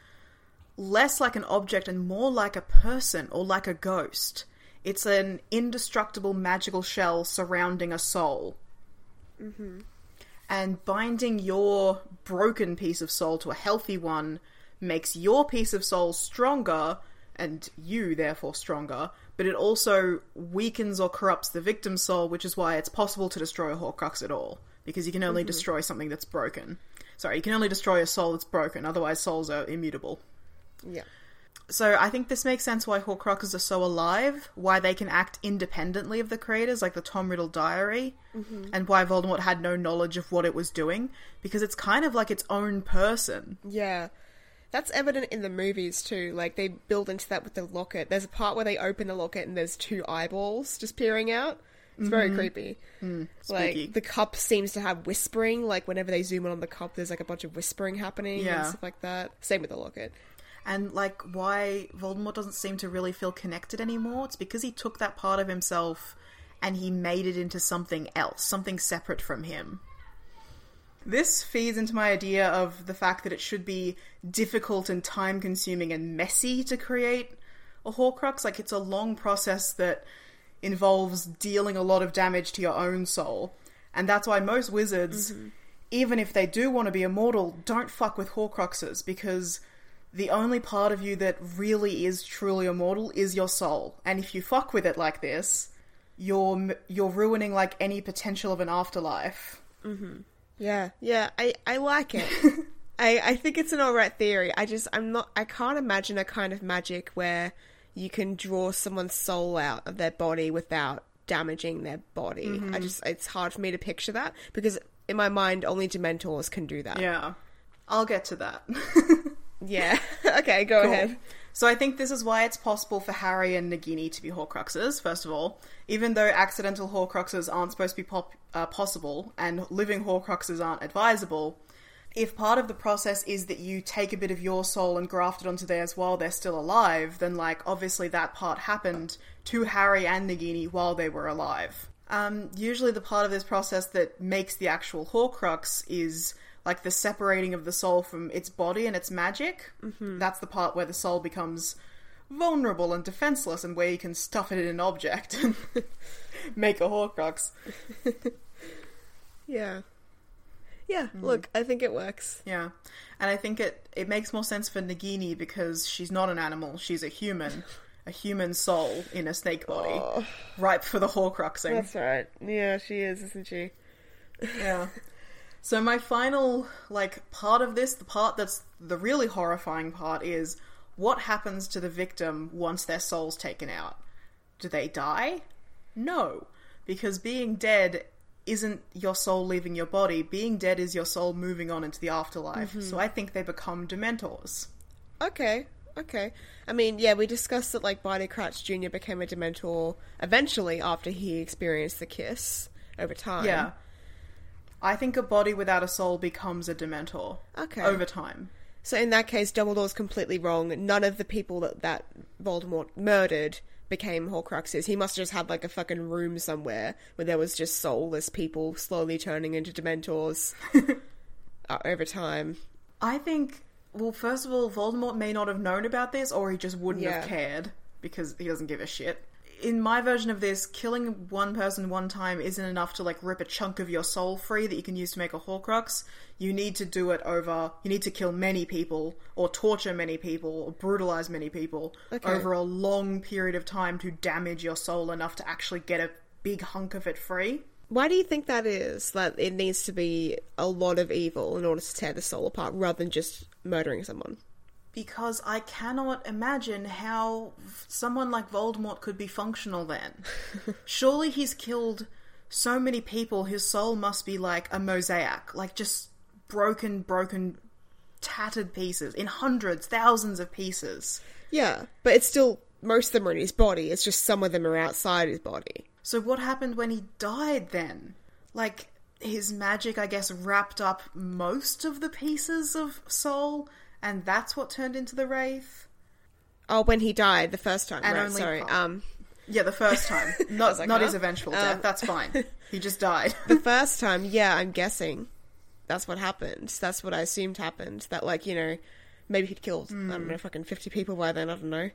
less like an object and more like a person or like a ghost. It's an indestructible magical shell surrounding a soul. Mm-hmm. And binding your broken piece of soul to a healthy one makes your piece of soul stronger, and you therefore stronger, but it also weakens or corrupts the victim's soul, which is why it's possible to destroy a Horcrux at all. Because you can only mm-hmm. destroy something that's broken. Sorry, you can only destroy a soul that's broken, otherwise, souls are immutable. Yeah. So I think this makes sense why Horcruxes are so alive, why they can act independently of the creators, like the Tom Riddle diary, mm-hmm. and why Voldemort had no knowledge of what it was doing, because it's kind of like its own person. Yeah. That's evident in the movies too. Like they build into that with the locket. There's a part where they open the locket and there's two eyeballs just peering out. It's very mm-hmm. creepy. Mm, spooky. like the cup seems to have whispering. Like whenever they zoom in on the cup, there's like a bunch of whispering happening Yeah. and stuff like that. Same with the locket. And like why Voldemort doesn't seem to really feel connected anymore. It's because he took that part of himself and he made it into something else, something separate from him. This feeds into my idea of the fact that it should be difficult and time consuming and messy to create a Horcrux. Like, it's a long process that involves dealing a lot of damage to your own soul. And that's why most wizards, mm-hmm. even if they do want to be immortal, don't fuck with Horcruxes because the only part of you that really is truly immortal is your soul. And if you fuck with it like this, you're you're ruining like any potential of an afterlife. Mm-hmm. Yeah, yeah, I, I like it. I, I think it's an alright theory. I just, I'm not, I can't imagine a kind of magic where you can draw someone's soul out of their body without damaging their body. I mm-hmm. just, it's hard for me to picture that because in my mind, only Dementors can do that. Yeah. I'll get to that. Yeah. okay, go ahead. So I think this is why it's possible for Harry and Nagini to be Horcruxes, first of all. Even though accidental Horcruxes aren't supposed to be pop- uh, possible and living Horcruxes aren't advisable, if part of the process is that you take a bit of your soul and graft it onto theirs while they're still alive, then, like, obviously that part happened to Harry and Nagini while they were alive. Um, usually, the part of this process that makes the actual Horcrux is like the separating of the soul from its body and its magic. Mm-hmm. That's the part where the soul becomes vulnerable and defenseless, and where you can stuff it in an object and make a Horcrux. Yeah. Yeah, look, I think it works. Yeah, and I think it it makes more sense for Nagini because she's not an animal; she's a human, a human soul in a snake body, ripe for the Horcruxing. That's right. Yeah, she is, isn't she? Yeah. So my final like part of this, the part that's the really horrifying part is what happens to the victim once their soul's taken out? Do they die? No, because being dead isn't your soul leaving your body. Being dead is your soul moving on into the afterlife. Mm-hmm. So I think they become dementors. Okay, okay. I mean, yeah, we discussed that like Barty Crouch Jr. became a Dementor eventually after he experienced the kiss over time. Yeah. I think a body without a soul becomes a dementor Okay. over time. So in that case, Dumbledore's completely wrong. None of the people that, that Voldemort murdered became Horcruxes. He must have just had like a fucking room somewhere where there was just soulless people slowly turning into Dementors uh, over time. I think, well, first of all, Voldemort may not have known about this, or he just wouldn't Yeah. have cared because he doesn't give a shit. In my version of this, killing one person one time isn't enough to like rip a chunk of your soul free that you can use to make a Horcrux. You need to do it over. You need to kill many people, or torture many people, or brutalize many people Okay. over a long period of time to damage your soul enough to actually get a big hunk of it free. Why do you think that is? That it needs to be a lot of evil in order to tear the soul apart rather than just murdering someone? Because I cannot imagine how someone like Voldemort could be functional then. Surely he's killed so many people, his soul must be like a mosaic, like just broken, broken, tattered pieces in hundreds, thousands of pieces. Yeah, but it's still most of them are in his body. It's just some of them are outside his body. So what happened when he died then? Like, his magic, I guess, wrapped up most of the pieces of soul, and that's what turned into the Wraith? Oh, when he died the first time, And right? only Sorry. part. Um, Yeah, the first time. Not, like, not huh? his eventual death. Um, That's fine. He just died. the first time, yeah, I'm guessing that's what happened. That's what I assumed happened. That like you know, maybe he'd killed I don't know, fucking fifty people by then. I don't know,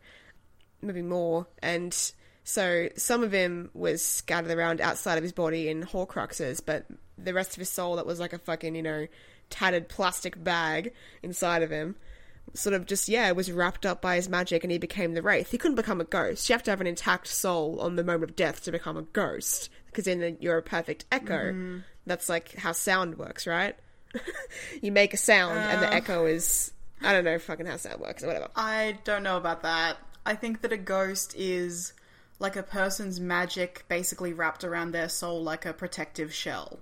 maybe more. And so some of him was scattered around outside of his body in Horcruxes, but the rest of his soul that was like a fucking you know tattered plastic bag inside of him. Sort of just yeah, was wrapped up by his magic, and he became the wraith. He couldn't become a ghost. You have to have an intact soul on the moment of death to become a ghost, because then you're a perfect echo. Mm-hmm. That's like how sound works, right? you make a sound, and the uh. echo is I don't know fucking how sound works or whatever. I don't know about that. I think that a ghost is like a person's magic basically wrapped around their soul like a protective shell.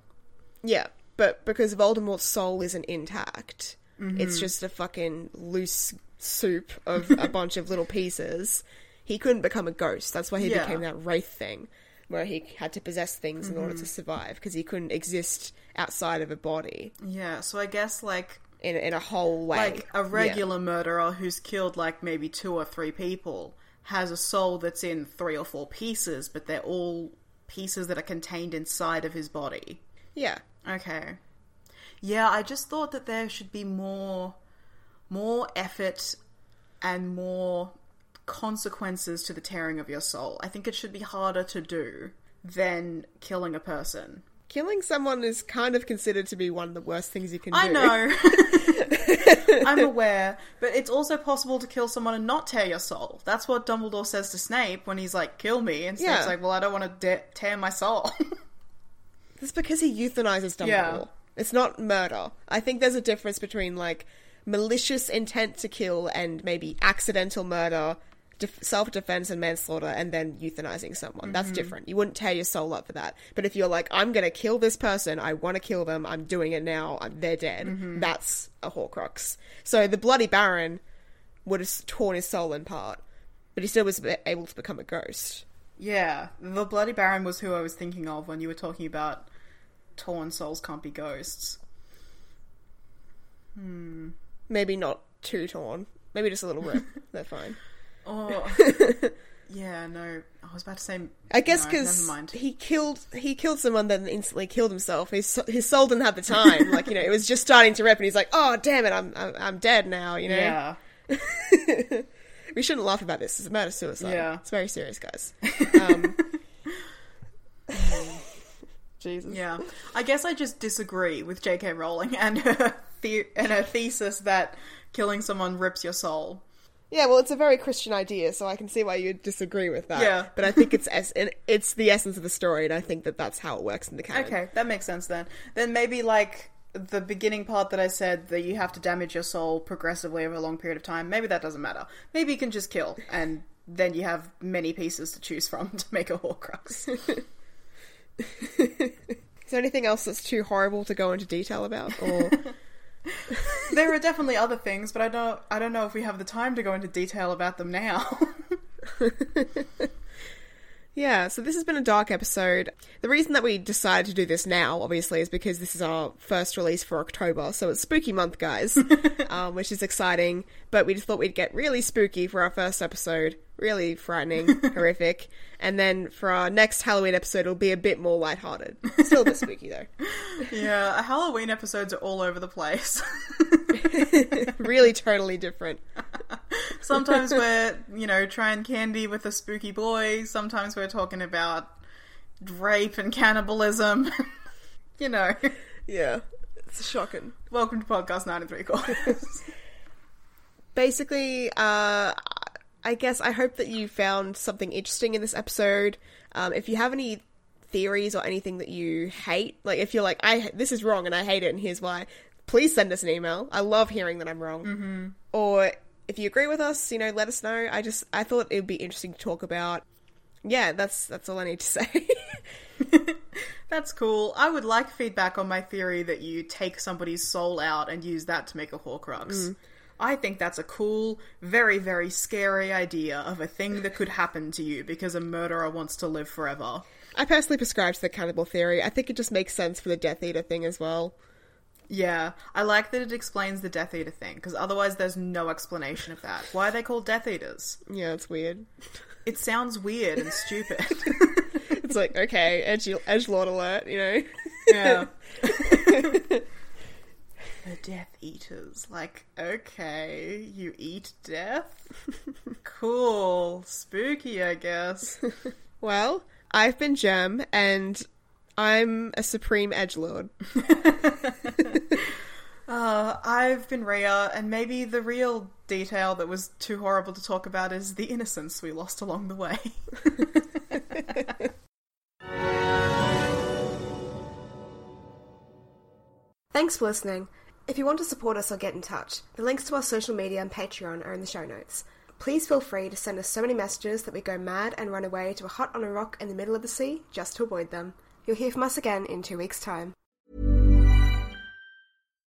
Yeah, but because Voldemort's soul isn't intact, it's just a fucking loose soup of a bunch of little pieces. He couldn't become a ghost. That's why he Yeah. became that wraith thing, where he had to possess things in order to mm-hmm. survive because he couldn't exist outside of a body. Yeah, so I guess like in in a whole way. Like a Yeah. regular murderer who's killed like maybe two or three people has a soul that's in three or four pieces, but they're all pieces that are contained inside of his body. Yeah. Okay. Yeah, I just thought that there should be more more effort and more consequences to the tearing of your soul. I think it should be harder to do than killing a person. Killing someone is kind of considered to be one of the worst things you can I do. I know. I'm aware, but it's also possible to kill someone and not tear your soul. That's what Dumbledore says to Snape when he's like, "Kill me," and Snape's Yeah. like, "Well, I don't want to de- tear my soul." It's because he euthanizes Dumbledore. Yeah. It's not murder. I think there's a difference between like malicious intent to kill and maybe accidental murder, def- self-defense and manslaughter, and then euthanizing someone. That's mm-hmm. different. You wouldn't tear your soul up for that. But if you're like, I'm gonna kill this person, I want to kill them, I'm doing it now, I'm, they're dead. Mm-hmm. That's a Horcrux. So the Bloody Baron would have torn his soul in part, but he still was able to become a ghost. Yeah, the Bloody Baron was who I was thinking of when you were talking about torn souls can't be ghosts. Hmm. Maybe not too torn. Maybe just a little rip. They're fine. Oh, yeah, no, I was about to say. I guess because mind. he killed he killed someone, then instantly killed himself. His his soul didn't have the time. like you know, it was just starting to rip, and he's like, "Oh damn it, I'm I'm, I'm dead now." You know, Yeah, we shouldn't laugh about this. It's a murder suicide. Yeah. it's very serious, guys. Um, Jesus. yeah. I guess I just disagree with J.K. Rowling and her the- and her thesis that killing someone rips your soul. Yeah, well, it's a very Christian idea, so I can see why you disagree with that. Yeah. but I think it's es- it's the essence of the story, and I think that that's how it works in the canon. Okay, that makes sense then. Then maybe like the beginning part that I said that you have to damage your soul progressively over a long period of time. Maybe that doesn't matter. Maybe you can just kill, and then you have many pieces to choose from to make a Horcrux. Is there anything else that's too horrible to go into detail about, or? there are definitely other things, but I don't. I don't know if we have the time to go into detail about them now. Yeah, so this has been a dark episode. The reason that we decided to do this now, obviously, is because this is our first release for October, so it's spooky month, guys, um, which is exciting. But we just thought we'd get really spooky for our first episode, really frightening, horrific, and then for our next Halloween episode, it'll be a bit more lighthearted. Still a bit spooky though. yeah, Halloween episodes are all over the place. really, totally different. Sometimes we're, you know, trying candy with a spooky boy. Sometimes we're talking about rape and cannibalism. you know. Yeah, it's shocking. Welcome to Podcast Nine and Three Quarters. basically, uh, I guess I hope that you found something interesting in this episode. Um, if you have any theories or anything that you hate, like if you're like, I this is wrong and I hate it and here's why, please send us an email. I love hearing that I'm wrong. Mm-hmm. Or if you agree with us, you know, let us know. I just I thought it would be interesting to talk about. Yeah, that's that's all I need to say. That's cool. I would like feedback on my theory that you take somebody's soul out and use that to make a Horcrux. Mm. I think that's a cool, very, very scary idea of a thing that could happen to you because a murderer wants to live forever. I personally prescribe to the cannibal theory. I think it just makes sense for the Death Eater thing as well. Yeah, I like that it explains the Death Eater thing because otherwise there's no explanation of that. Why are they called Death Eaters? Yeah, it's weird. It sounds weird and stupid. It's like okay, edge edge lord alert, you know. Yeah. the Death Eaters. Like, okay, you eat death? Cool. Spooky, I guess. Well, I've been Gem, and I'm a supreme edge lord. Uh, I've been Rhea, and maybe the real detail that was too horrible to talk about is the innocence we lost along the way. Thanks for listening. If you want to support us or get in touch, the links to our social media and Patreon are in the show notes. Please feel free to send us so many messages that we go mad and run away to a hut on a rock in the middle of the sea just to avoid them. You'll hear from us again in two weeks' time.